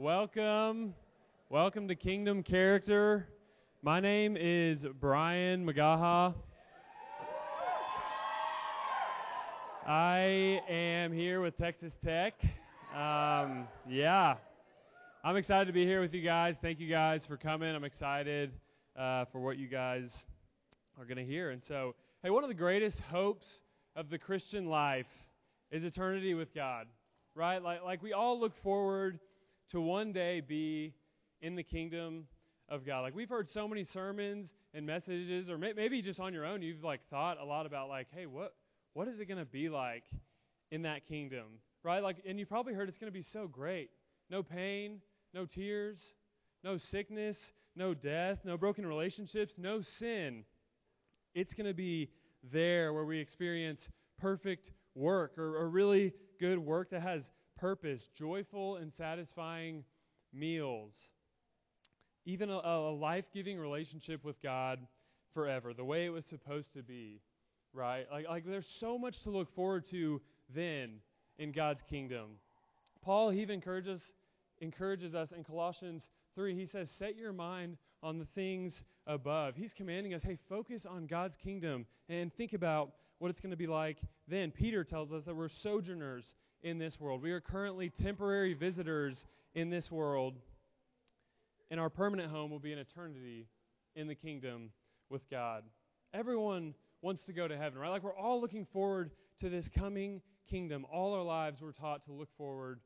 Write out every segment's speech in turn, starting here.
Welcome. Welcome to Kingdom Character. My name is Bryan McGaha. I am here with Texas Tech. Um, yeah, I'm excited to be here with you guys. Thank you guys for coming. I'm excited uh, for what you guys are going to hear. And so, hey, one of the greatest hopes of the Christian life is eternity with God, right? Like, like we all look forward to one day be in the kingdom of God. Like we've heard so many sermons and messages, or may, maybe just on your own, you've like thought a lot about like, hey, what what is it going to be like in that kingdom, right? Like, and you've probably heard it's going to be so great. No pain, no tears, no sickness, no death, no broken relationships, no sin. It's going to be there where we experience perfect work or, or really good work that has purpose, joyful and satisfying meals, even a, a life giving relationship with God forever, the way it was supposed to be, right? Like, like there's so much to look forward to then in God's kingdom. Paul he even encourages, encourages us in Colossians 3. He says, Set your mind on the things above. He's commanding us, hey, focus on God's kingdom and think about what it's going to be like then. Peter tells us that we're sojourners in this world. We are currently temporary visitors in this world, and our permanent home will be an eternity in the kingdom with God. Everyone wants to go to heaven, right? Like we're all looking forward to this coming kingdom. All our lives we're taught to look forward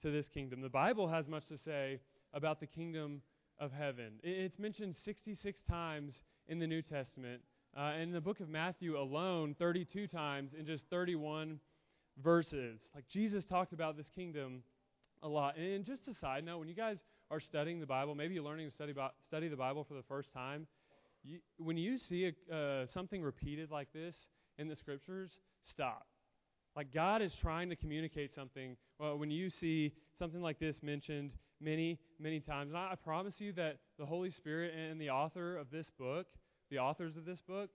to this kingdom. The Bible has much to say about the kingdom of heaven. It's mentioned 66 times in the New Testament. Uh, in the book of Matthew alone, 32 times in just 31 verses. Like Jesus talked about this kingdom a lot. And just a side note, when you guys are studying the Bible, maybe you're learning to study, study the Bible for the first time, you, when you see a, uh, something repeated like this in the scriptures, stop. Like God is trying to communicate something. Well, when you see something like this mentioned many, many times, and I, I promise you that the Holy Spirit and the author of this book, the authors of this book,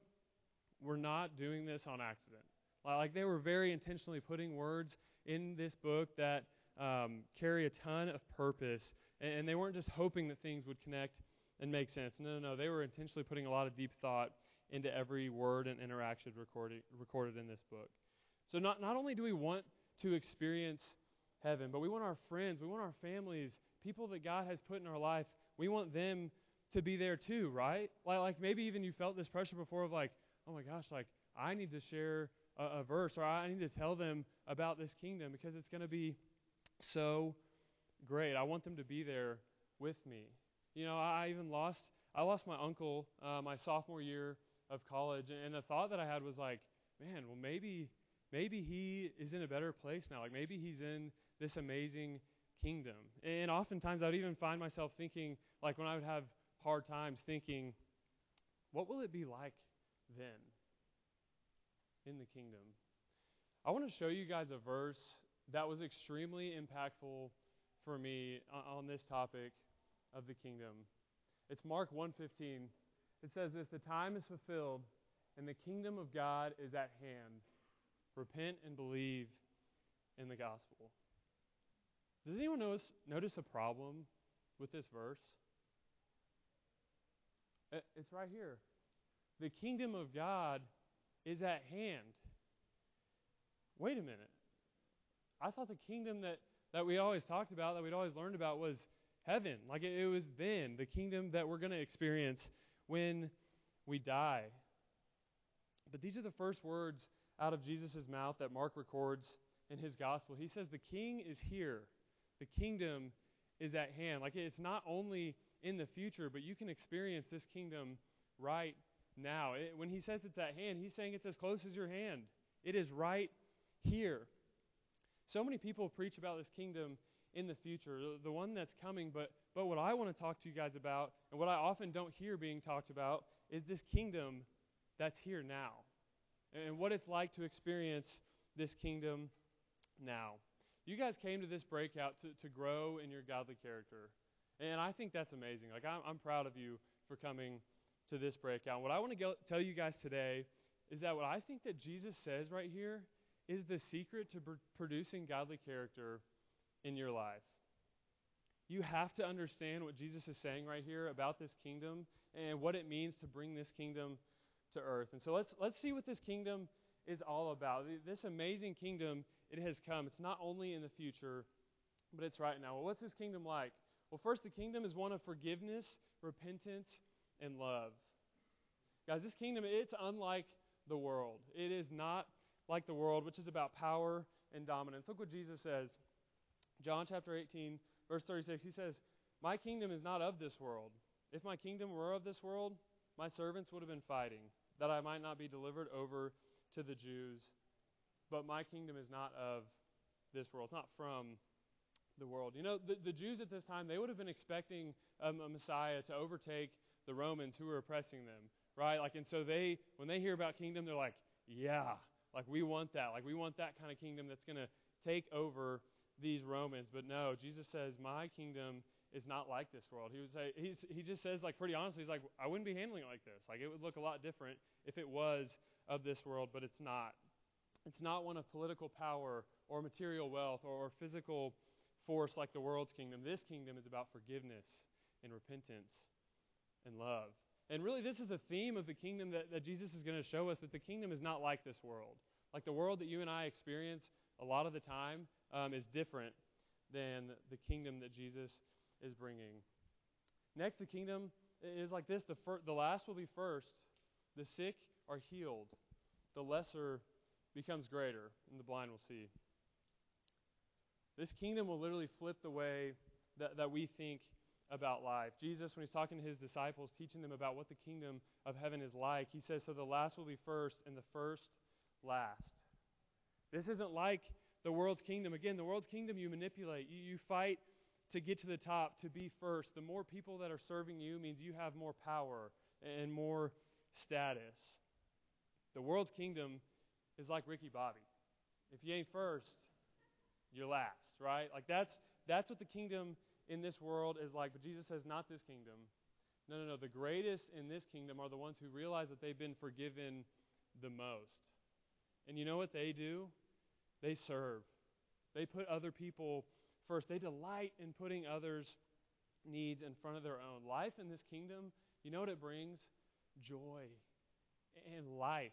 were not doing this on accident. Like they were very intentionally putting words in this book that um, carry a ton of purpose, and, and, they weren't just hoping that things would connect and make sense. No, no, no. They were intentionally putting a lot of deep thought into every word and interaction recorded, recorded in this book. So not, not only do we want to experience heaven, but we want our friends, we want our families, people that God has put in our life, we want them to be there too, right? Like, like maybe even you felt this pressure before of like, oh my gosh, like I need to share a, a verse or I need to tell them about this kingdom because it's going to be so great. I want them to be there with me. You know, I even lost I lost my uncle uh, my sophomore year of college, and the thought that I had was like, man, well maybe maybe he is in a better place now. Like maybe he's in this amazing kingdom. And oftentimes I would even find myself thinking, like when I would have hard times, thinking, what will it be like then? In the kingdom. I want to show you guys a verse that was extremely impactful for me on this topic of the kingdom. It's Mark 1:15. It says this, "The time is fulfilled and the kingdom of God is at hand. Repent and believe in the gospel." Does anyone notice, notice a problem with this verse? It's right here. The kingdom of God is at hand. Wait a minute. I thought the kingdom that, that we always talked about, that we'd always learned about, was heaven. Like it, it was then, the kingdom that we're going to experience when we die. But these are the first words out of Jesus' mouth that Mark records in his gospel. He says, The king is here, the kingdom is at hand. Like it's not only in the future, but you can experience this kingdom right now. It, when he says it's at hand, he's saying it's as close as your hand. It is right here. So many people preach about this kingdom in the future, the one that's coming, but, but what I want to talk to you guys about, and what I often don't hear being talked about, is this kingdom that's here now. And what it's like to experience this kingdom now. You guys came to this breakout to, to grow in your godly character. And I think that's amazing. Like, I'm, I'm proud of you for coming to this breakout. What I want to tell you guys today is that what I think that Jesus says right here is the secret to pr- producing godly character in your life. you have to understand what Jesus is saying right here about this kingdom and what it means to bring this kingdom to earth. And so let's let's see what this kingdom is all about. This amazing kingdom, it has come. It's not only in the future, but it's right now. Well, what's this kingdom like? Well, first, the kingdom is one of forgiveness, repentance, and love. Guys, this kingdom, it's unlike the world. It is not like the world, which is about power and dominance. Look what Jesus says. John chapter 18, verse 36, he says, My kingdom is not of this world. If my kingdom were of this world, my servants would have been fighting, that I might not be delivered over to the Jews. But my kingdom is not of this world. It's not from the world. You know, the, the Jews at this time, they would have been expecting um, a Messiah to overtake the Romans who were oppressing them, right? Like, and so they, when they hear about kingdom, they're like, yeah, like we want that. Like we want that kind of kingdom that's going to take over these Romans. But no, Jesus says, my kingdom is not like this world. He would say, he's, he just says, like, pretty honestly, he's like, I wouldn't be handling it like this. Like, it would look a lot different if it was of this world, but it's not. It's not one of political power or material wealth or, or physical force like the world's kingdom. This kingdom is about forgiveness and repentance and love. And really, this is a theme of the kingdom that, that Jesus is going to show us that the kingdom is not like this world. Like the world that you and I experience a lot of the time um, is different than the kingdom that Jesus is bringing. Next, the kingdom is like this the, fir- the last will be first, the sick are healed, the lesser becomes greater, and the blind will see. This kingdom will literally flip the way that, that we think about life. Jesus, when he's talking to his disciples, teaching them about what the kingdom of heaven is like, he says, So the last will be first, and the first last. This isn't like the world's kingdom. Again, the world's kingdom you manipulate, you, you fight to get to the top, to be first. The more people that are serving you means you have more power and more status. The world's kingdom is like Ricky Bobby. If you ain't first, you're last, right? Like that's that's what the kingdom in this world is like. But Jesus says, not this kingdom. No, no, no. The greatest in this kingdom are the ones who realize that they've been forgiven the most. And you know what they do? They serve. They put other people first. They delight in putting others' needs in front of their own. Life in this kingdom, you know what it brings? Joy and life.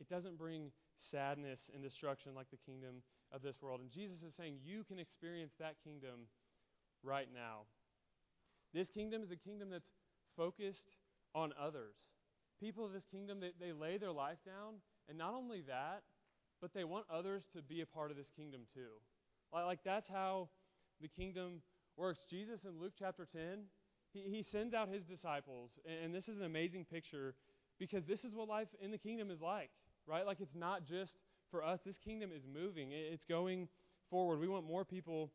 It doesn't bring sadness and destruction like the kingdom of this world. And Jesus is saying you can experience that kingdom right now. This kingdom is a kingdom that's focused on others. People of this kingdom, they, they lay their life down, and not only that, but they want others to be a part of this kingdom too. Like, like that's how the kingdom works. Jesus in Luke chapter 10, he, he sends out his disciples, and, and this is an amazing picture because this is what life in the kingdom is like, right? Like it's not just for us. This kingdom is moving, it's going forward. We want more people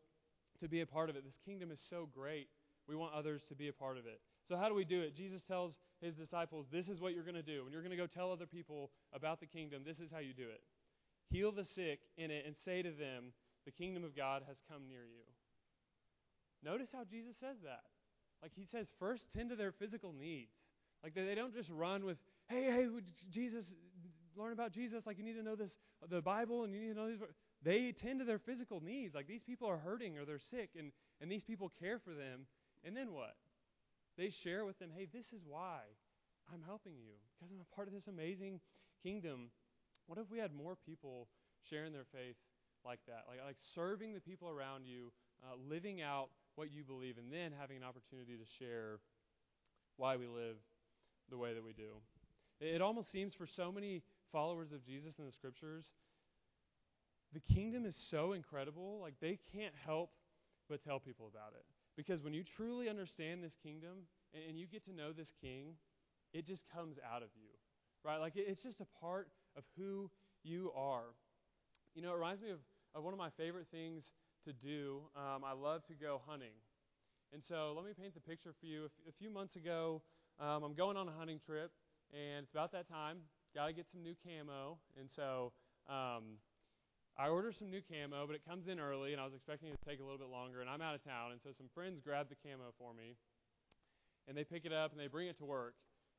to be a part of it. This kingdom is so great. We want others to be a part of it. So, how do we do it? Jesus tells his disciples, This is what you're going to do. When you're going to go tell other people about the kingdom, this is how you do it. Heal the sick in it and say to them, The kingdom of God has come near you. Notice how Jesus says that. Like he says, first tend to their physical needs. Like they, they don't just run with, hey, hey, Jesus, learn about Jesus. Like you need to know this, the Bible, and you need to know these. They tend to their physical needs. Like these people are hurting or they're sick, and, and these people care for them. And then what? They share with them, hey, this is why I'm helping you because I'm a part of this amazing kingdom. What if we had more people sharing their faith like that? Like, like serving the people around you, uh, living out what you believe, and then having an opportunity to share why we live the way that we do. It almost seems for so many followers of Jesus in the scriptures, the kingdom is so incredible, like they can't help but tell people about it. Because when you truly understand this kingdom and, and you get to know this king, it just comes out of you, right? Like it, it's just a part of who you are. You know, it reminds me of, of one of my favorite things to do. Um, I love to go hunting. And so let me paint the picture for you. A, few months ago, um, I'm going on a hunting trip, and it's about that time. Got to get some new camo. And so um, I order some new camo, but it comes in early, and I was expecting it to take a little bit longer, and I'm out of town. And so some friends grab the camo for me, and they pick it up and they bring it to work.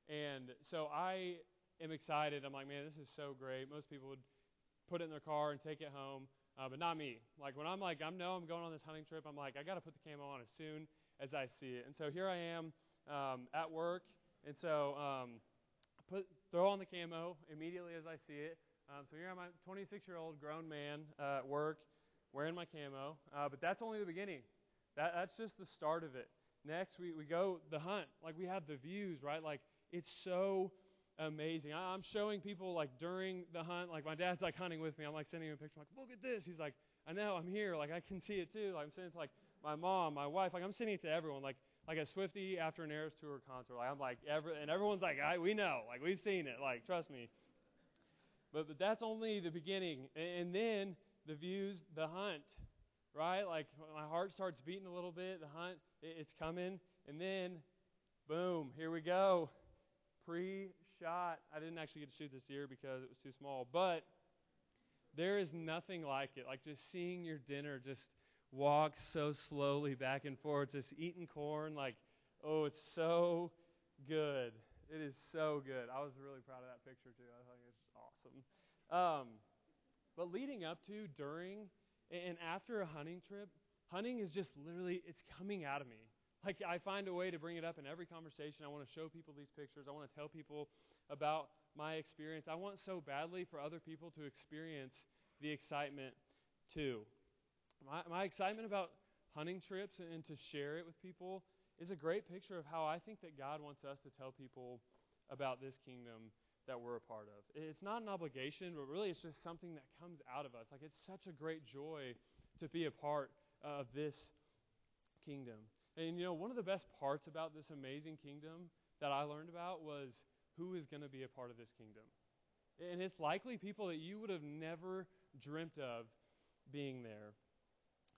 And so I am excited. I'm like, man, this is so great. Most people would put it in their car and take it home. uh, but not me. Like when I'm like, I know I'm going on this hunting trip, I'm like, I got to put the camo on as soon as I see it. And so here I am um, at work, and so um, put throw on the camo immediately as I see it. Um, so here I'm a 26 year old grown man uh, at work wearing my camo, uh, but that's only the beginning. That, that's just the start of it. Next, we, we go the hunt. Like we have the views, right? Like it's so amazing. I, am showing people like during the hunt, like my dad's like hunting with me. I'm like sending him a picture. I'm like, look at this. He's like, I know, I'm here. Like I can see it too. Like I'm sending it to like my mom, my wife. Like I'm sending it to everyone. Like like a Swiftie after an Eras Tour concert. Like I'm like every and everyone's like, I, we know. Like we've seen it. Like trust me. But, but that's only the beginning. And, and then the views, the hunt, right? Like my heart starts beating a little bit. The hunt, it, it's coming. And then, boom, here we go. Pre shot. I didn't actually get to shoot this year because it was too small, but there is nothing like it. Like just seeing your dinner just walk so slowly back and forth, just eating corn. Like, oh, it's so good. It is so good. I was really proud of that picture too. I think it's awesome. Um, but leading up to, during, and after a hunting trip, hunting is just literally, it's coming out of me. Like, I find a way to bring it up in every conversation. I want to show people these pictures. I want to tell people about my experience. I want so badly for other people to experience the excitement too. My, my excitement about hunting trips and, and to share it with people is a great picture of how I think that God wants us to tell people about this kingdom that we're a part of. It's not an obligation, but really it's just something that comes out of us. Like it's such a great joy to be a part of this kingdom. And you know, one of the best parts about this amazing kingdom that I learned about was who is going to be a part of this kingdom. And it's likely people that you would have never dreamt of being there.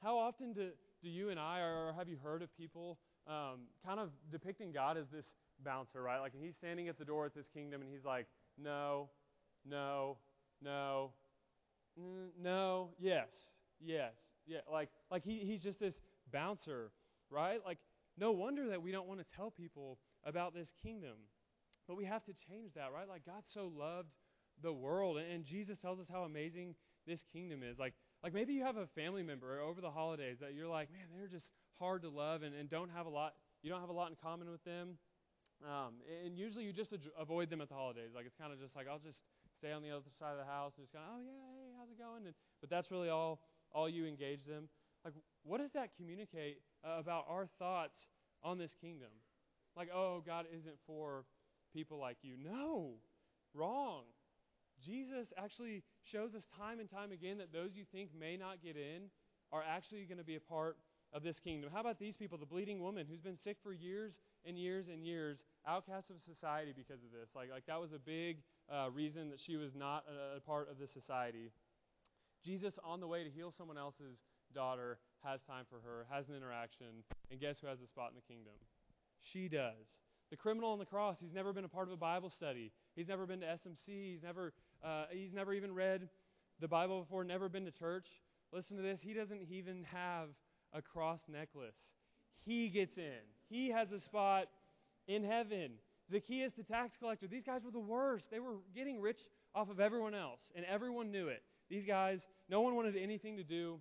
How often do, do you and I, or have you heard of people um, kind of depicting God as this bouncer, right? Like he's standing at the door at this kingdom and he's like, no, no, no, no, yes, yes, yeah. Like, like he, he's just this bouncer right? Like, no wonder that we don't want to tell people about this kingdom. But we have to change that, right? Like, God so loved the world, and Jesus tells us how amazing this kingdom is. Like, like maybe you have a family member over the holidays that you're like, man, they're just hard to love and, and don't have a lot, you don't have a lot in common with them. Um, and usually you just avoid them at the holidays. Like, it's kind of just like, I'll just stay on the other side of the house and just kind of, oh, yeah, hey, how's it going? And, but that's really all, all you engage them. Like, what does that communicate uh, about our thoughts on this kingdom? Like, oh, God isn't for people like you. No, wrong. Jesus actually shows us time and time again that those you think may not get in are actually going to be a part of this kingdom. How about these people? The bleeding woman who's been sick for years and years and years, outcast of society because of this. Like, like that was a big uh, reason that she was not a, a part of the society. Jesus, on the way to heal someone else's daughter, has time for her, has an interaction, and guess who has a spot in the kingdom? She does. The criminal on the cross, he's never been a part of a Bible study. He's never been to SMC. He's never, uh, he's never even read the Bible before, never been to church. Listen to this. He doesn't even have a cross necklace. He gets in. He has a spot in heaven. Zacchaeus, the tax collector, these guys were the worst. They were getting rich off of everyone else, and everyone knew it. These guys, no one wanted anything to do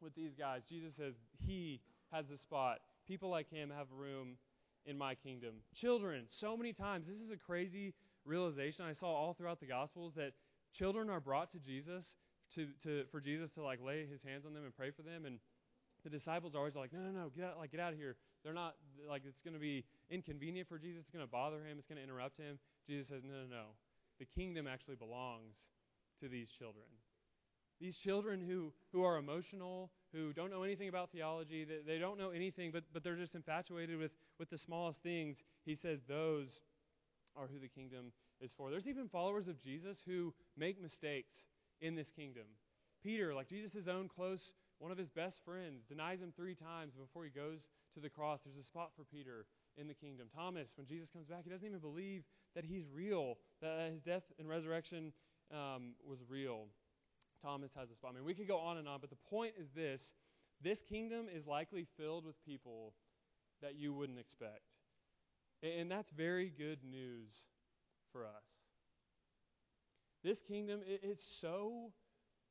with these guys. Jesus says he has a spot. People like him have room in my kingdom. Children, so many times, this is a crazy realization I saw all throughout the Gospels that children are brought to Jesus to, to, for Jesus to like lay his hands on them and pray for them. And the disciples are always like, no, no, no, get out, like, get out of here. They're not, like, it's going to be inconvenient for Jesus. It's going to bother him. It's going to interrupt him. Jesus says, no, no, no. The kingdom actually belongs to these children. These children who, who are emotional, who don't know anything about theology, they, they don't know anything, but, but they're just infatuated with, with the smallest things, he says those are who the kingdom is for. There's even followers of Jesus who make mistakes in this kingdom. Peter, like Jesus' own close, one of his best friends, denies him three times before he goes to the cross. There's a spot for Peter in the kingdom. Thomas, when Jesus comes back, he doesn't even believe that he's real, that his death and resurrection um, was real. Thomas has a spot. I mean, we could go on and on, but the point is this this kingdom is likely filled with people that you wouldn't expect. And that's very good news for us. This kingdom, it's so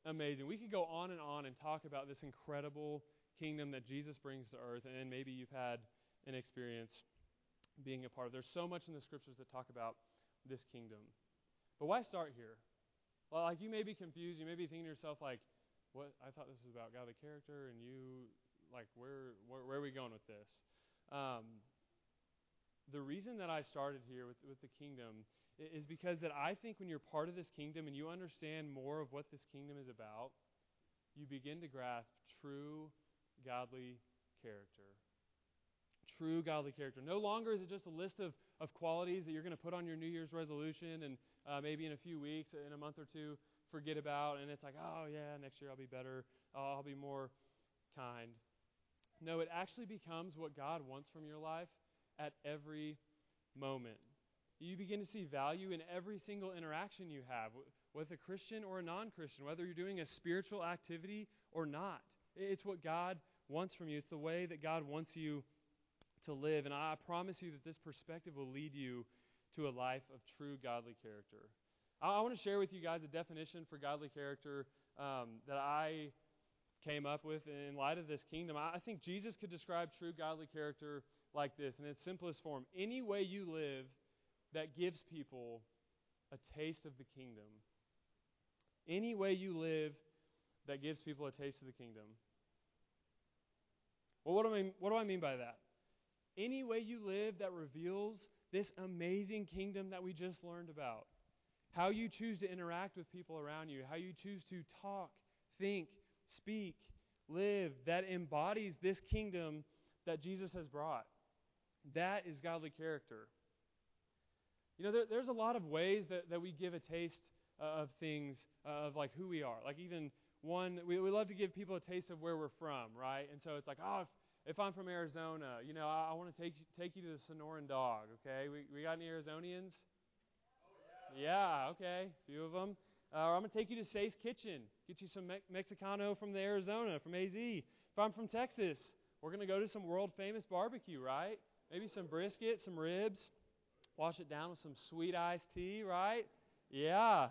amazing. We could go on and on and talk about this incredible kingdom that Jesus brings to earth, and maybe you've had an experience being a part of. There's so much in the scriptures that talk about this kingdom. But why start here? Well, like you may be confused. You may be thinking to yourself, like, what? I thought this was about godly character, and you, like, where, where, where are we going with this? Um, the reason that I started here with, with the kingdom is because that I think when you're part of this kingdom and you understand more of what this kingdom is about, you begin to grasp true godly character. True godly character. No longer is it just a list of, of qualities that you're going to put on your New Year's resolution and uh, maybe in a few weeks, in a month or two, forget about. And it's like, oh, yeah, next year I'll be better. I'll be more kind. No, it actually becomes what God wants from your life at every moment. You begin to see value in every single interaction you have with a Christian or a non Christian, whether you're doing a spiritual activity or not. It's what God wants from you, it's the way that God wants you to live. And I promise you that this perspective will lead you to a life of true godly character. I, I want to share with you guys a definition for godly character um, that I came up with in light of this kingdom. I, I think Jesus could describe true godly character like this in its simplest form any way you live that gives people a taste of the kingdom. Any way you live that gives people a taste of the kingdom. Well, what do I mean, what do I mean by that? Any way you live that reveals this amazing kingdom that we just learned about. How you choose to interact with people around you, how you choose to talk, think, speak, live, that embodies this kingdom that Jesus has brought. That is godly character. You know, there, there's a lot of ways that, that we give a taste uh, of things, uh, of like who we are. Like, even one, we, we love to give people a taste of where we're from, right? And so it's like, oh, if, if I'm from Arizona, you know, I, I want to take, take you to the Sonoran Dog, okay? We, we got any Arizonians? Oh, yeah. yeah, okay, a few of them. Uh, or I'm going to take you to Say's Kitchen, get you some me- Mexicano from the Arizona, from AZ. If I'm from Texas, we're going to go to some world famous barbecue, right? Maybe some brisket, some ribs. Wash it down with some sweet iced tea, right? Yeah.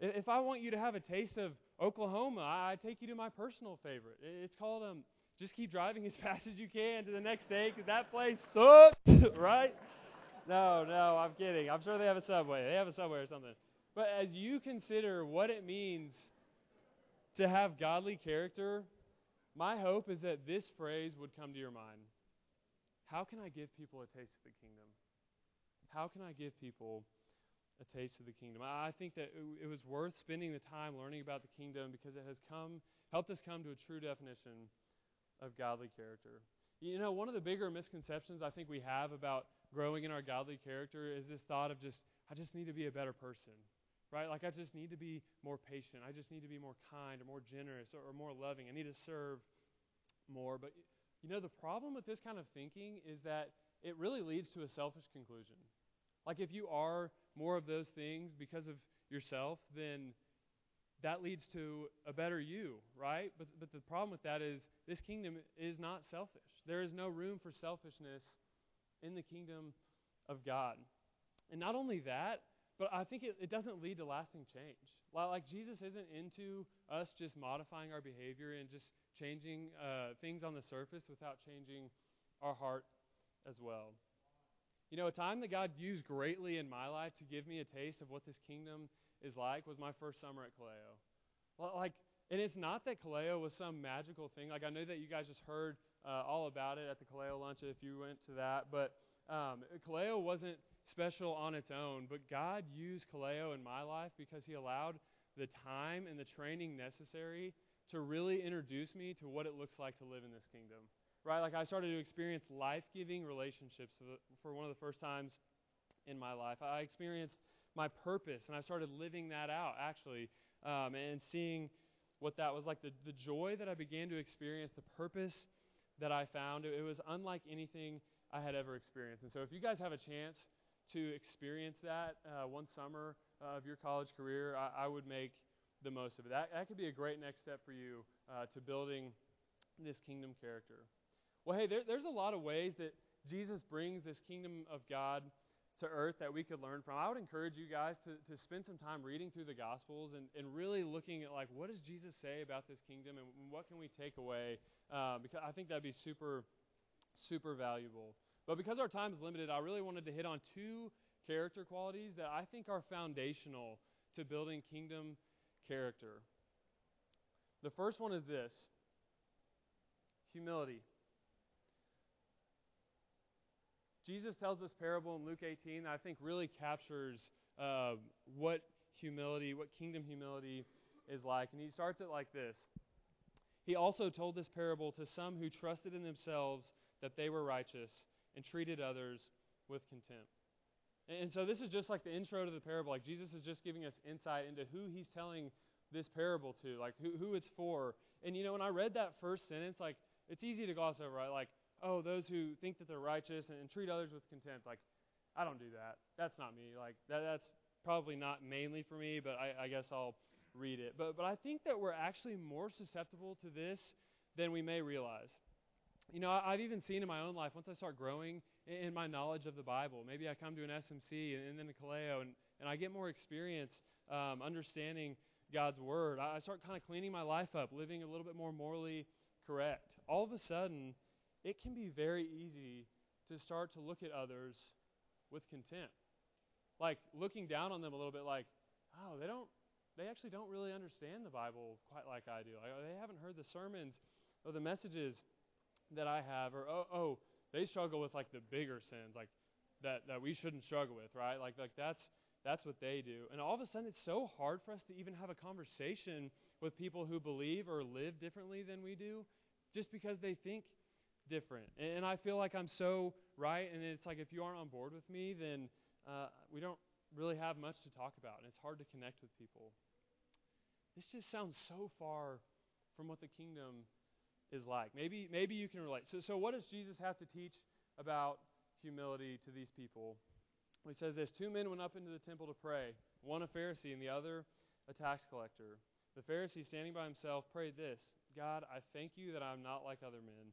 If I want you to have a taste of Oklahoma, I take you to my personal favorite. It's called um, just keep driving as fast as you can to the next state because that place sucks, right? No, no, I'm kidding. I'm sure they have a subway. They have a subway or something. But as you consider what it means to have godly character, my hope is that this phrase would come to your mind. How can I give people a taste of the kingdom? How can I give people a taste of the kingdom? I think that it was worth spending the time learning about the kingdom because it has come helped us come to a true definition of godly character. You know, one of the bigger misconceptions I think we have about growing in our godly character is this thought of just, I just need to be a better person, right? Like, I just need to be more patient. I just need to be more kind or more generous or, or more loving. I need to serve more. But, you know, the problem with this kind of thinking is that it really leads to a selfish conclusion. Like, if you are more of those things because of yourself, then that leads to a better you, right? But, but the problem with that is this kingdom is not selfish. There is no room for selfishness in the kingdom of God. And not only that, but I think it, it doesn't lead to lasting change. Like, Jesus isn't into us just modifying our behavior and just changing uh, things on the surface without changing our heart as well. You know, a time that God used greatly in my life to give me a taste of what this kingdom is like was my first summer at Kaleo. Like, and it's not that Kaleo was some magical thing. Like, I know that you guys just heard uh, all about it at the Kaleo lunch if you went to that. But um, Kaleo wasn't special on its own, but God used Kaleo in my life because He allowed the time and the training necessary to really introduce me to what it looks like to live in this kingdom. Right? Like, I started to experience life giving relationships for one of the first times in my life. I experienced my purpose, and I started living that out actually, um, and seeing what that was like. The, the joy that I began to experience, the purpose that I found, it, it was unlike anything I had ever experienced. And so, if you guys have a chance to experience that uh, one summer uh, of your college career, I, I, would make the most of it. That, that could be a great next step for you uh, to building this kingdom character. Well, hey, there, there's a lot of ways that Jesus brings this kingdom of God to earth that we could learn from, I would encourage you guys to, to spend some time reading through the Gospels and, and really looking at, like, what does Jesus say about this kingdom and what can we take away? Uh, because I think that'd be super, super valuable. But because our time is limited, I really wanted to hit on two character qualities that I think are foundational to building kingdom character. The first one is this humility. Jesus tells this parable in Luke 18 that I think really captures uh, what humility, what kingdom humility is like. And he starts it like this He also told this parable to some who trusted in themselves that they were righteous and treated others with contempt. And so this is just like the intro to the parable. Like Jesus is just giving us insight into who he's telling this parable to, like who, who it's for. And you know, when I read that first sentence, like it's easy to gloss over, right? Like, oh, those who think that they're righteous and, and treat others with contempt. Like, I don't do that. That's not me. Like that, that's probably not mainly for me, but I, I guess I'll read it. But but I think that we're actually more susceptible to this than we may realize. You know, I've even seen in my own life, once I start growing in my knowledge of the Bible, maybe I come to an SMC and, then a Kaleo, and, and I get more experience um, understanding God's Word. I start kind of cleaning my life up, living a little bit more morally correct. All of a sudden, it can be very easy to start to look at others with contempt. Like looking down on them a little bit, like, oh, they don't, they actually don't really understand the Bible quite like I do. Like, they haven't heard the sermons or the messages that I have, or oh, oh, they struggle with like the bigger sins, like that that we shouldn't struggle with, right? Like like that's that's what they do. And all of a sudden, it's so hard for us to even have a conversation with people who believe or live differently than we do, just because they think different. And I feel like I'm so right, and it's like if you aren't on board with me, then uh, we don't really have much to talk about, and it's hard to connect with people. This just sounds so far from what the kingdom is like. Maybe, maybe you can relate. So, so, what does Jesus have to teach about humility to these people? He says this Two men went up into the temple to pray, one a Pharisee and the other a tax collector. The Pharisee, standing by himself, prayed this God, I thank you that I'm not like other men,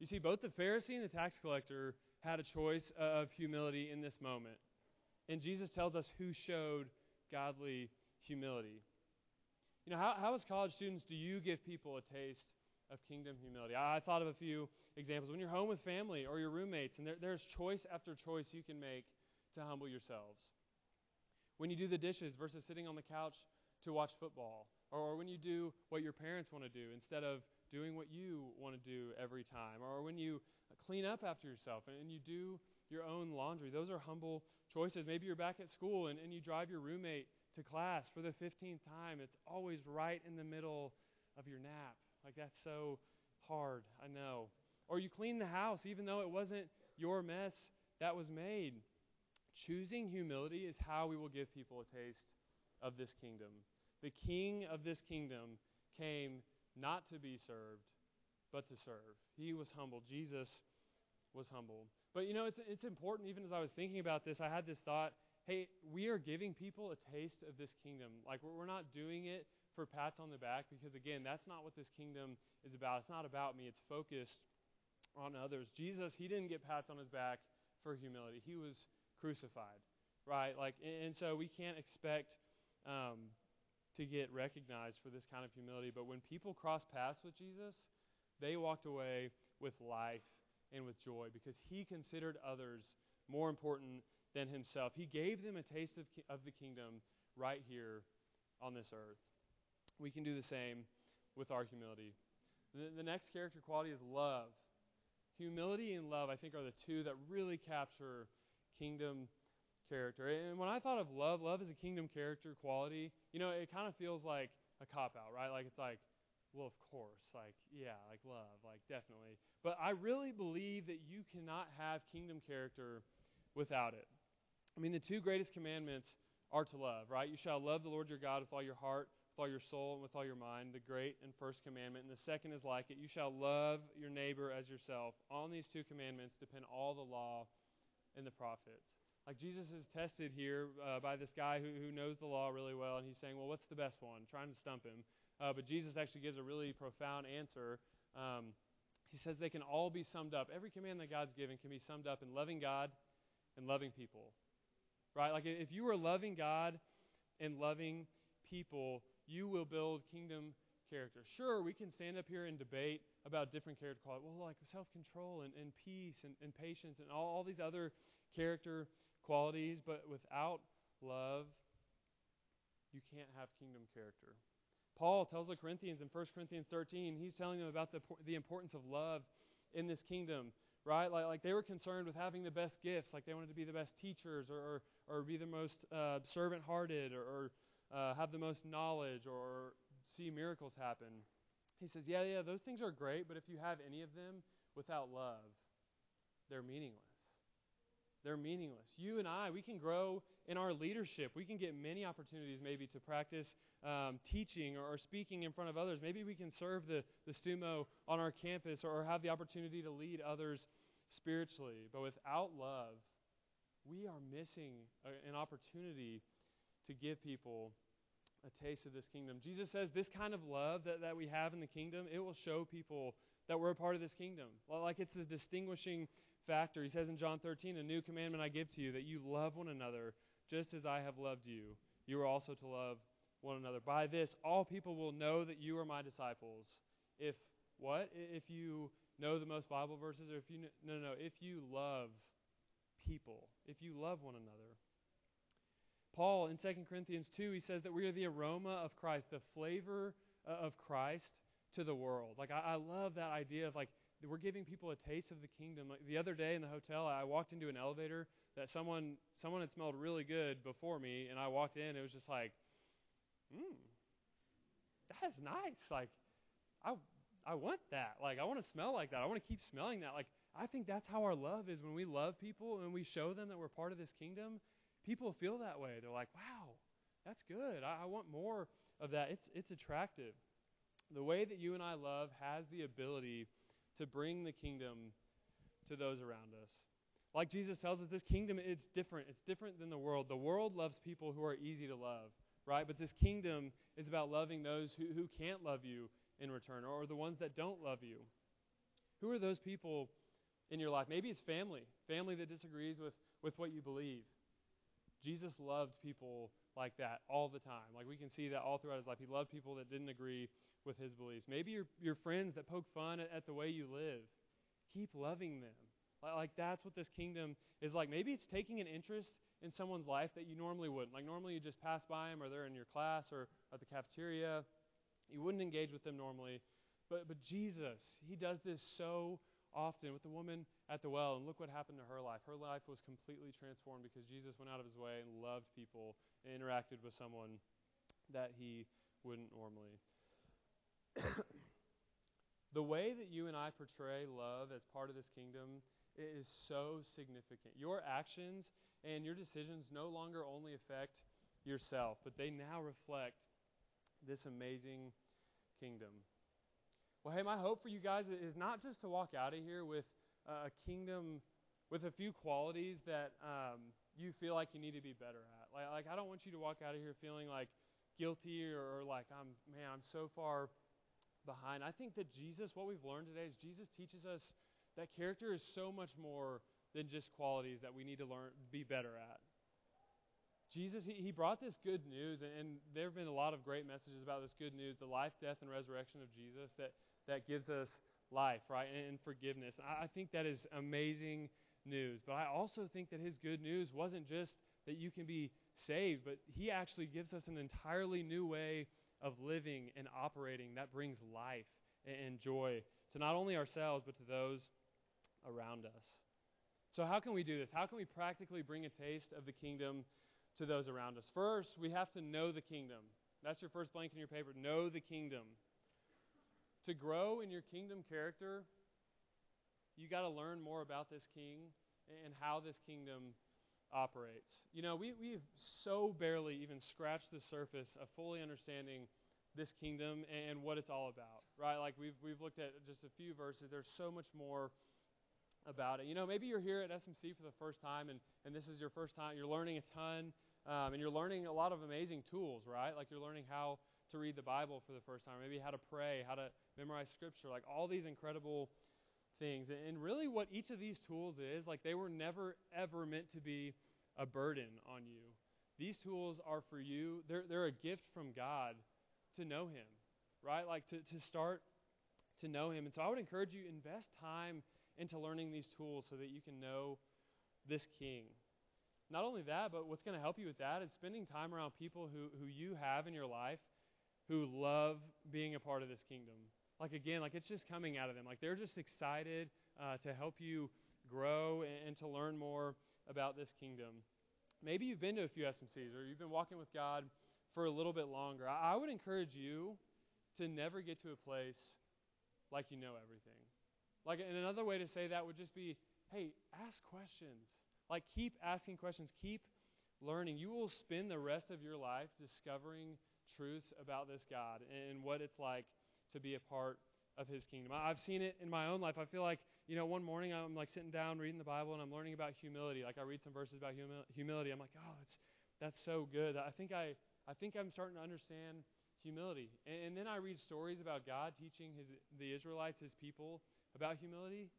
You see, both the Pharisee and the tax collector had a choice of humility in this moment. And Jesus tells us who showed godly humility. You know, how, how as college students do you give people a taste of kingdom humility. I, I, thought of a few examples. When you're home with family or your roommates, and there, there's choice after choice you can make to humble yourselves. When you do the dishes versus sitting on the couch to watch football, or when you do what your parents want to do instead of doing what you want to do every time, or when you clean up after yourself and you do your own laundry. Those are humble choices. Maybe you're back at school and, and you drive your roommate to class for the 15th time. It's always right in the middle of your nap. Like, that's so hard, I know. Or you clean the house, even though it wasn't your mess that was made. Choosing humility is how we will give people a taste of this kingdom. The king of this kingdom came not to be served, but to serve. He was humble. Jesus was humble. But you know, it's, it's important, even as I was thinking about this, I had this thought hey, we are giving people a taste of this kingdom. Like, we're not doing it for pats on the back because, again, that's not what this kingdom is about. It's not about me, it's focused on others. Jesus, he didn't get pats on his back for humility, he was crucified, right? Like, and, so we can't expect. Um, to get recognized for this kind of humility. But when people cross paths with Jesus, they walked away with life and with joy because he considered others more important than himself. He gave them a taste of, of the kingdom right here on this earth we can do the same with our humility. The, the next character quality is love. Humility and love, I think, are the two that really capture kingdom character. And when I thought of love, love is a kingdom character quality, you know, it kind of feels like a cop out, right? Like it's like, well, of course, like, yeah, like love, like definitely. But I really believe that you cannot have kingdom character without it. I mean, the two greatest commandments are to love, right? You shall love the Lord your God with all your heart, with all your soul, and with all your mind, the great and first commandment. And the second is like it you shall love your neighbor as yourself. On these two commandments depend all the law and the prophets. Like Jesus is tested here uh, by this guy who, who knows the law really well, and he's saying, Well, what's the best one? Trying to stump him. Uh, but Jesus actually gives a really profound answer. Um, he says they can all be summed up. Every command that God's given can be summed up in loving God and loving people. Right? Like if you are loving God and loving people, you will build kingdom character. Sure, we can stand up here and debate about different character qualities. Well, like self control and, and peace and, and patience and all, all these other character qualities, but without love, you can't have kingdom character. Paul tells the Corinthians in 1 Corinthians 13, he's telling them about the, the importance of love in this kingdom, right? Like, like they were concerned with having the best gifts, like they wanted to be the best teachers or, or, or be the most uh, servant hearted or, or uh, have the most knowledge or see miracles happen. He says, Yeah, yeah, those things are great, but if you have any of them without love, they're meaningless. They're meaningless. You and I, we can grow in our leadership. We can get many opportunities maybe to practice um, teaching or, or, speaking in front of others. Maybe we can serve the, the STUMO on our campus or, or have the opportunity to lead others spiritually. But without love, we are missing a, an opportunity to give people a taste of this kingdom. Jesus says this kind of love that, that we have in the kingdom, it will show people that we're a part of this kingdom. Like it's a distinguishing factor. He says in John 13, A new commandment I give to you, that you love one another just as I have loved you. You are also to love one another. By this, all people will know that you are my disciples. If what? If you know the most Bible verses, or if you no, no, no, if you love people, if you love one another. Paul in 2 Corinthians 2, he says that we are the aroma of Christ, the flavor uh, of Christ to the world. Like, I, I love that idea of like, we're giving people a taste of the kingdom. Like the other day in the hotel, I walked into an elevator that someone someone had smelled really good before me, and I walked in. It was just like, mmm, that's nice. Like, I I want that. Like, I want to smell like that. I want to keep smelling that. Like, I think that's how our love is when we love people and we show them that we're part of this kingdom people feel that way. They're like, wow, that's good. I, I want more of that. It's, it's attractive. The way that you and I love has the ability to bring the kingdom to those around us. Like Jesus tells us, this kingdom, it's different. It's different than the world. The world loves people who are easy to love, right? But this kingdom is about loving those who, who can't love you in return or the ones that don't love you. Who are those people in your life? Maybe it's family, family that disagrees with, with what you believe. Jesus loved people like that all the time. Like we can see that all throughout his life. He loved people that didn't agree with his beliefs. Maybe your, your friends that poke fun at, at the way you live. Keep loving them. Like, like that's what this kingdom is like. Maybe it's taking an interest in someone's life that you normally wouldn't. Like normally you just pass by them or they're in your class or at the cafeteria. You wouldn't engage with them normally. But, but Jesus, he does this so often with the woman at the well, and look what happened to her life. Her life was completely transformed because Jesus went out of his way and loved people and interacted with someone that he wouldn't normally. the way that you and I portray love as part of this kingdom is so significant. Your actions and your decisions no longer only affect yourself, but they now reflect this amazing kingdom. Well, hey, my hope for you guys is not just to walk out of here with a kingdom, with a few qualities that um, you feel like you need to be better at. Like, like, I don't want you to walk out of here feeling like guilty or, or like, I'm, man, I'm so far behind. I think that Jesus, what we've learned today is Jesus teaches us that character is so much more than just qualities that we need to learn, be better at. Jesus, he, he brought this good news, and, and there have been a lot of great messages about this good news the life, death, and resurrection of Jesus that, that gives us life, right, and, and forgiveness. I, I think that is amazing news. But I also think that his good news wasn't just that you can be saved, but he actually gives us an entirely new way of living and operating that brings life and joy to not only ourselves, but to those around us. So, how can we do this? How can we practically bring a taste of the kingdom to those around us. First, we have to know the kingdom. That's your first blank in your paper. Know the kingdom. To grow in your kingdom character, you got to learn more about this king and how this kingdom operates. You know, we, we've so barely even scratched the surface of fully understanding this kingdom and what it's all about, right? Like we've, we've looked at just a few verses. There's so much more about it. You know, maybe you're here at SMC for the first time and, and this is your first time. You're learning a ton um, and you're learning a lot of amazing tools, right? Like you're learning how to read the Bible for the first time, maybe how to pray, how to memorize scripture, like all these incredible things. And really, what each of these tools is, like they were never, ever meant to be a burden on you. These tools are for you, they're, they're a gift from God to know Him, right? Like to, to start to know Him. And so I would encourage you, invest time into learning these tools so that you can know this King. Not only that, but what's going to help you with that is spending time around people who, who you have in your life who love being a part of this kingdom. Like, again, like it's just coming out of them. Like, they're just excited uh, to help you grow and, and to learn more about this kingdom. Maybe you've been to a few SMCs or you've been walking with God for a little bit longer. I, I would encourage you to never get to a place like you know everything. Like, and another way to say that would just be hey, ask questions. Like, keep asking questions, keep learning. You will spend the rest of your life discovering truths about this God and what it's like to be a part of his kingdom. I've seen it in my own life. I feel like, you know, one morning I'm like sitting down reading the Bible and I'm learning about humility. Like I read some verses about humi- humility. I'm like, "Oh, it's that's so good." I think I I think I'm starting to understand humility. And, and then I read stories about God teaching his the Israelites, his people, about humility.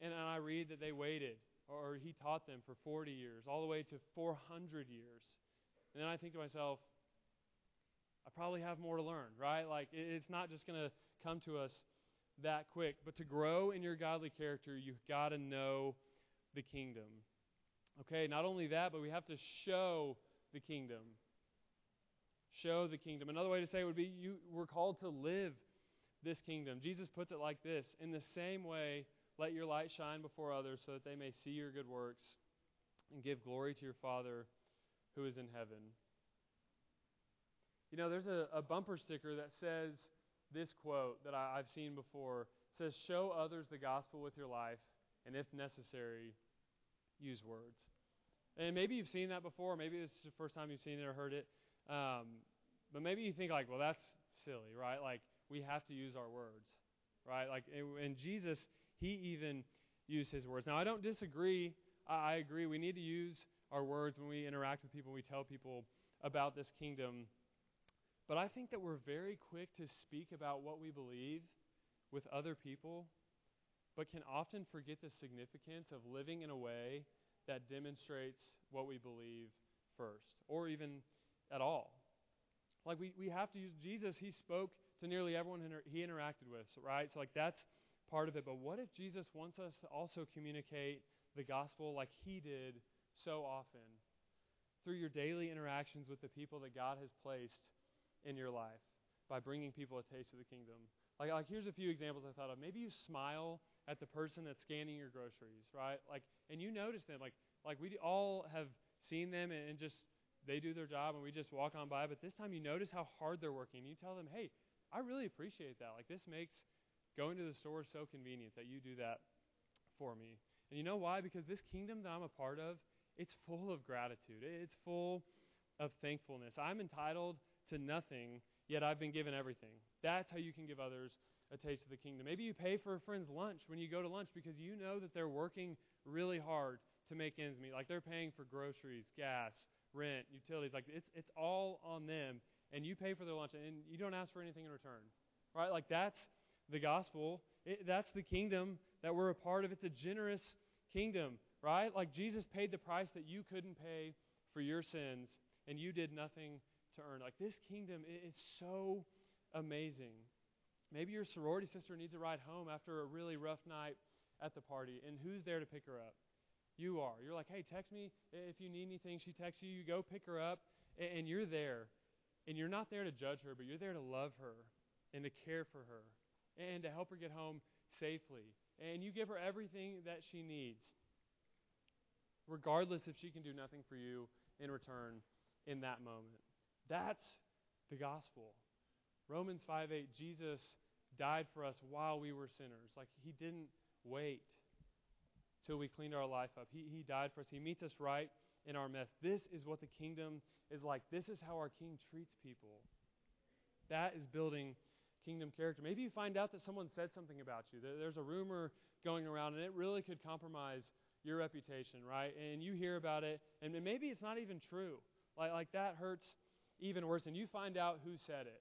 And, and I read that they waited or he taught them for 40 years, all the way to 400 years. And then I think to myself, I probably have more to learn, right? Like, it's not just going to come to us that quick. But to grow in your godly character, you've got to know the kingdom. Okay, not only that, but we have to show the kingdom. Show the kingdom. Another way to say it would be you, we're called to live this kingdom. Jesus puts it like this In the same way, let your light shine before others so that they may see your good works and give glory to your Father who is in heaven. You know, there's a, a bumper sticker that says this quote that I, have seen before. It says, Show others the gospel with your life, and if necessary, use words. And maybe you've seen that before. Maybe this is the first time you've seen it or heard it. Um, but maybe you think, like, well, that's silly, right? Like, we have to use our words, right? Like, and Jesus, he even used his words. Now, I don't disagree. I agree. We need to use our words when we interact with people, we tell people about this kingdom. But I think that we're very quick to speak about what we believe with other people, but can often forget the significance of living in a way that demonstrates what we believe first, or even at all. Like we, we have to use Jesus, he spoke to nearly everyone he interacted with, right? So, like, that's part of it. But what if Jesus wants us to also communicate the gospel like he did so often through your daily interactions with the people that God has placed in your life by bringing people a taste of the kingdom. Like, like here's a few examples I thought of. Maybe you smile at the person that's scanning your groceries, right? Like, and you notice them. Like, like we all have seen them and, and just they do their job and we just walk on by. But this time you notice how hard they're working. You tell them, hey, I really appreciate that. Like, this makes going to the store so convenient that you do that for me. And you know why? Because this kingdom that I'm a part of, it's full of gratitude. It's full of thankfulness. I'm entitled to nothing, yet I've been given everything. That's how you can give others a taste of the kingdom. Maybe you pay for a friend's lunch when you go to lunch because you know that they're working really hard to make ends meet. Like they're paying for groceries, gas, rent, utilities. Like it's it's all on them and you pay for their lunch and you don't ask for anything in return. Right? Like that's the gospel. It, that's the kingdom that we're a part of. It's a generous kingdom, right? Like Jesus paid the price that you couldn't pay for your sins and you did nothing to earn. Like this kingdom is so amazing. Maybe your sorority sister needs a ride home after a really rough night at the party, and who's there to pick her up? You are. You're like, hey, text me if you need anything. She texts you, you go pick her up, and you're there. And you're not there to judge her, but you're there to love her and to care for her and to help her get home safely. And you give her everything that she needs, regardless if she can do nothing for you in return in that moment. That's the gospel. Romans 5 8, Jesus died for us while we were sinners. Like, he didn't wait till we cleaned our life up. He, he died for us. He meets us right in our mess. This is what the kingdom is like. This is how our king treats people. That is building kingdom character. Maybe you find out that someone said something about you. There's a rumor going around, and it really could compromise your reputation, right? And you hear about it, and maybe it's not even true. Like, like that hurts even worse. And you find out who said it.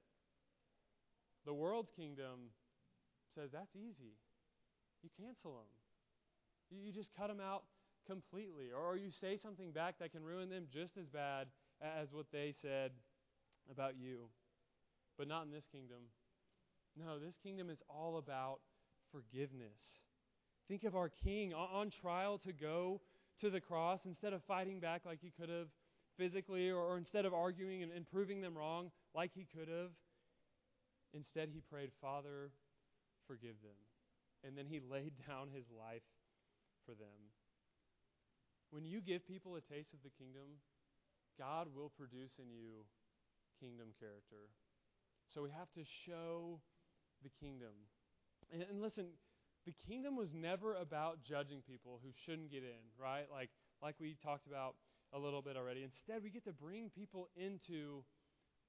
The world's kingdom says that's easy. You cancel them. You, you just cut them out completely. Or, or you say something back that can ruin them just as bad as what they said about you. But not in this kingdom. No, this kingdom is all about forgiveness. Think of our king on, trial to go to the cross instead of fighting back like he could have physically or, or instead of arguing and, and proving them wrong like he could have. Instead, he prayed, Father, forgive them. And then he laid down his life for them. When you give people a taste of the kingdom, God will produce in you kingdom character. So we have to show the kingdom. And, and listen, the kingdom was never about judging people who shouldn't get in, right? Like like we talked about a little bit already. Instead, we get to bring people into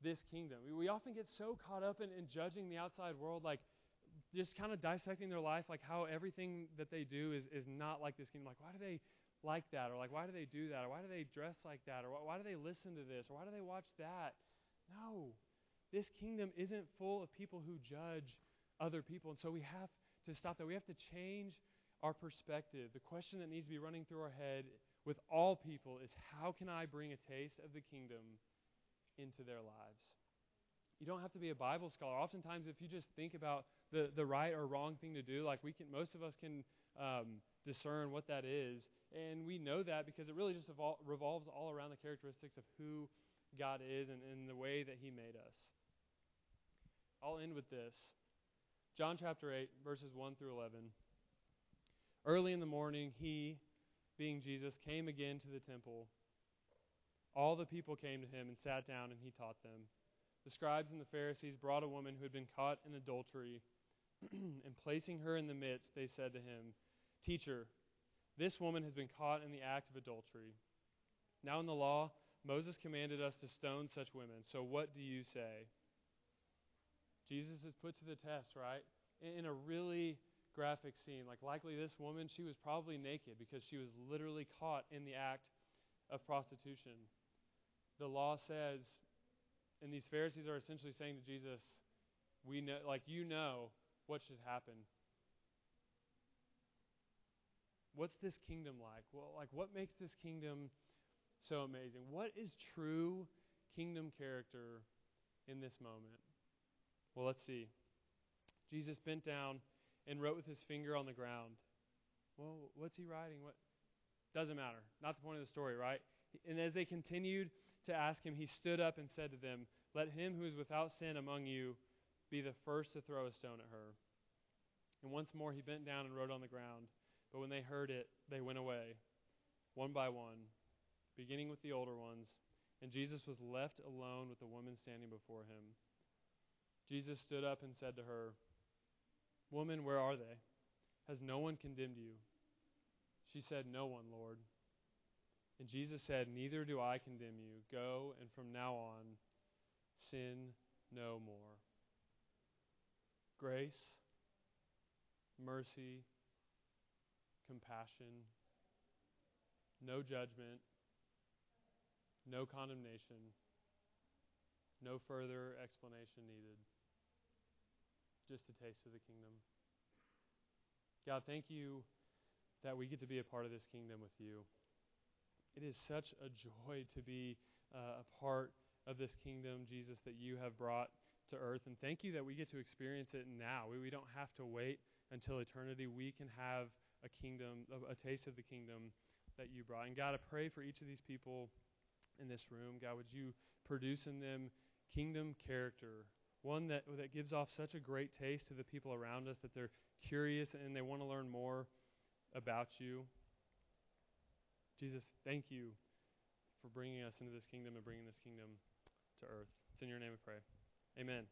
this kingdom. We, we often get so caught up in, in judging the outside world, like just kind of dissecting their life, like how everything that they do is, is not like this kingdom. Like, why do they like that? Or like, why do they do that? Or why do they dress like that? Or why, why do they listen to this? Or why do they watch that? No. This kingdom isn't full of people who judge other people. And so we have to stop that. We have to change our perspective. The question that needs to be running through our head with all people is how can I bring a taste of the kingdom into their lives? You don't have to be a Bible scholar. Oftentimes, if you just think about the, the right or wrong thing to do, like we can, most of us can um, discern what that is. And we know that because it really just evol- revolves all around the characteristics of who God is and, and the way that He made us. I'll end with this. John chapter 8, verses 1 through 11. Early in the morning, he, being Jesus, came again to the temple. All the people came to him and sat down, and he taught them. The scribes and the Pharisees brought a woman who had been caught in adultery, and placing her in the midst, they said to him, Teacher, this woman has been caught in the act of adultery. Now, in the law, Moses commanded us to stone such women. So, what do you say? Jesus is put to the test, right? In a really graphic scene. Like, likely this woman, she was probably naked because she was literally caught in the act of prostitution. The law says, and these Pharisees are essentially saying to Jesus, we know, like, you know what should happen. What's this kingdom like? Well, like, what makes this kingdom so amazing? What is true kingdom character in this moment? Well, let's see. Jesus bent down and wrote with his finger on the ground. Well, what's he writing? What doesn't matter. Not the point of the story, right? And as they continued to ask him, he stood up and said to them, "Let him who is without sin among you be the first to throw a stone at her." And once more he bent down and wrote on the ground. But when they heard it, they went away, one by one, beginning with the older ones. And Jesus was left alone with the woman standing before him. Jesus stood up and said to her, Woman, where are they? Has no one condemned you? She said, No one, Lord. And Jesus said, Neither do I condemn you. Go, and from now on, sin no more. Grace, mercy, compassion, no judgment, no condemnation, no further explanation needed just a taste of the kingdom. God, thank you that we get to be a part of this kingdom with you. It is such a joy to be uh, a part of this kingdom, Jesus, that you have brought to earth. And thank you that we get to experience it now. We, we don't have to wait until eternity. We can have a kingdom, a, a taste of the kingdom that you brought. And God, I pray for each of these people in this room. God, would you produce in them kingdom character, one that, that gives off such a great taste to the people around us that they're curious and they want to learn more about you. Jesus, thank you for bringing us into this kingdom and bringing this kingdom to earth. It's in your name we pray. Amen.